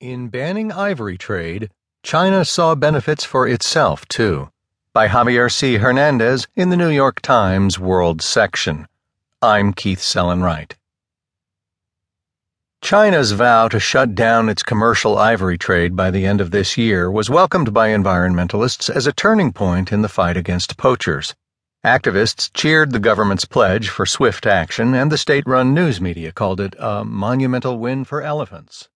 In banning ivory trade, China saw benefits for itself, too. By Javier C. Hernández in the New York Times World section. I'm Keith Sellon-Wright. China's vow to shut down its commercial ivory trade by the end of this year was welcomed by environmentalists as a turning point in the fight against poachers. Activists cheered the government's pledge for swift action, and the state run news media called it a monumental win for elephants.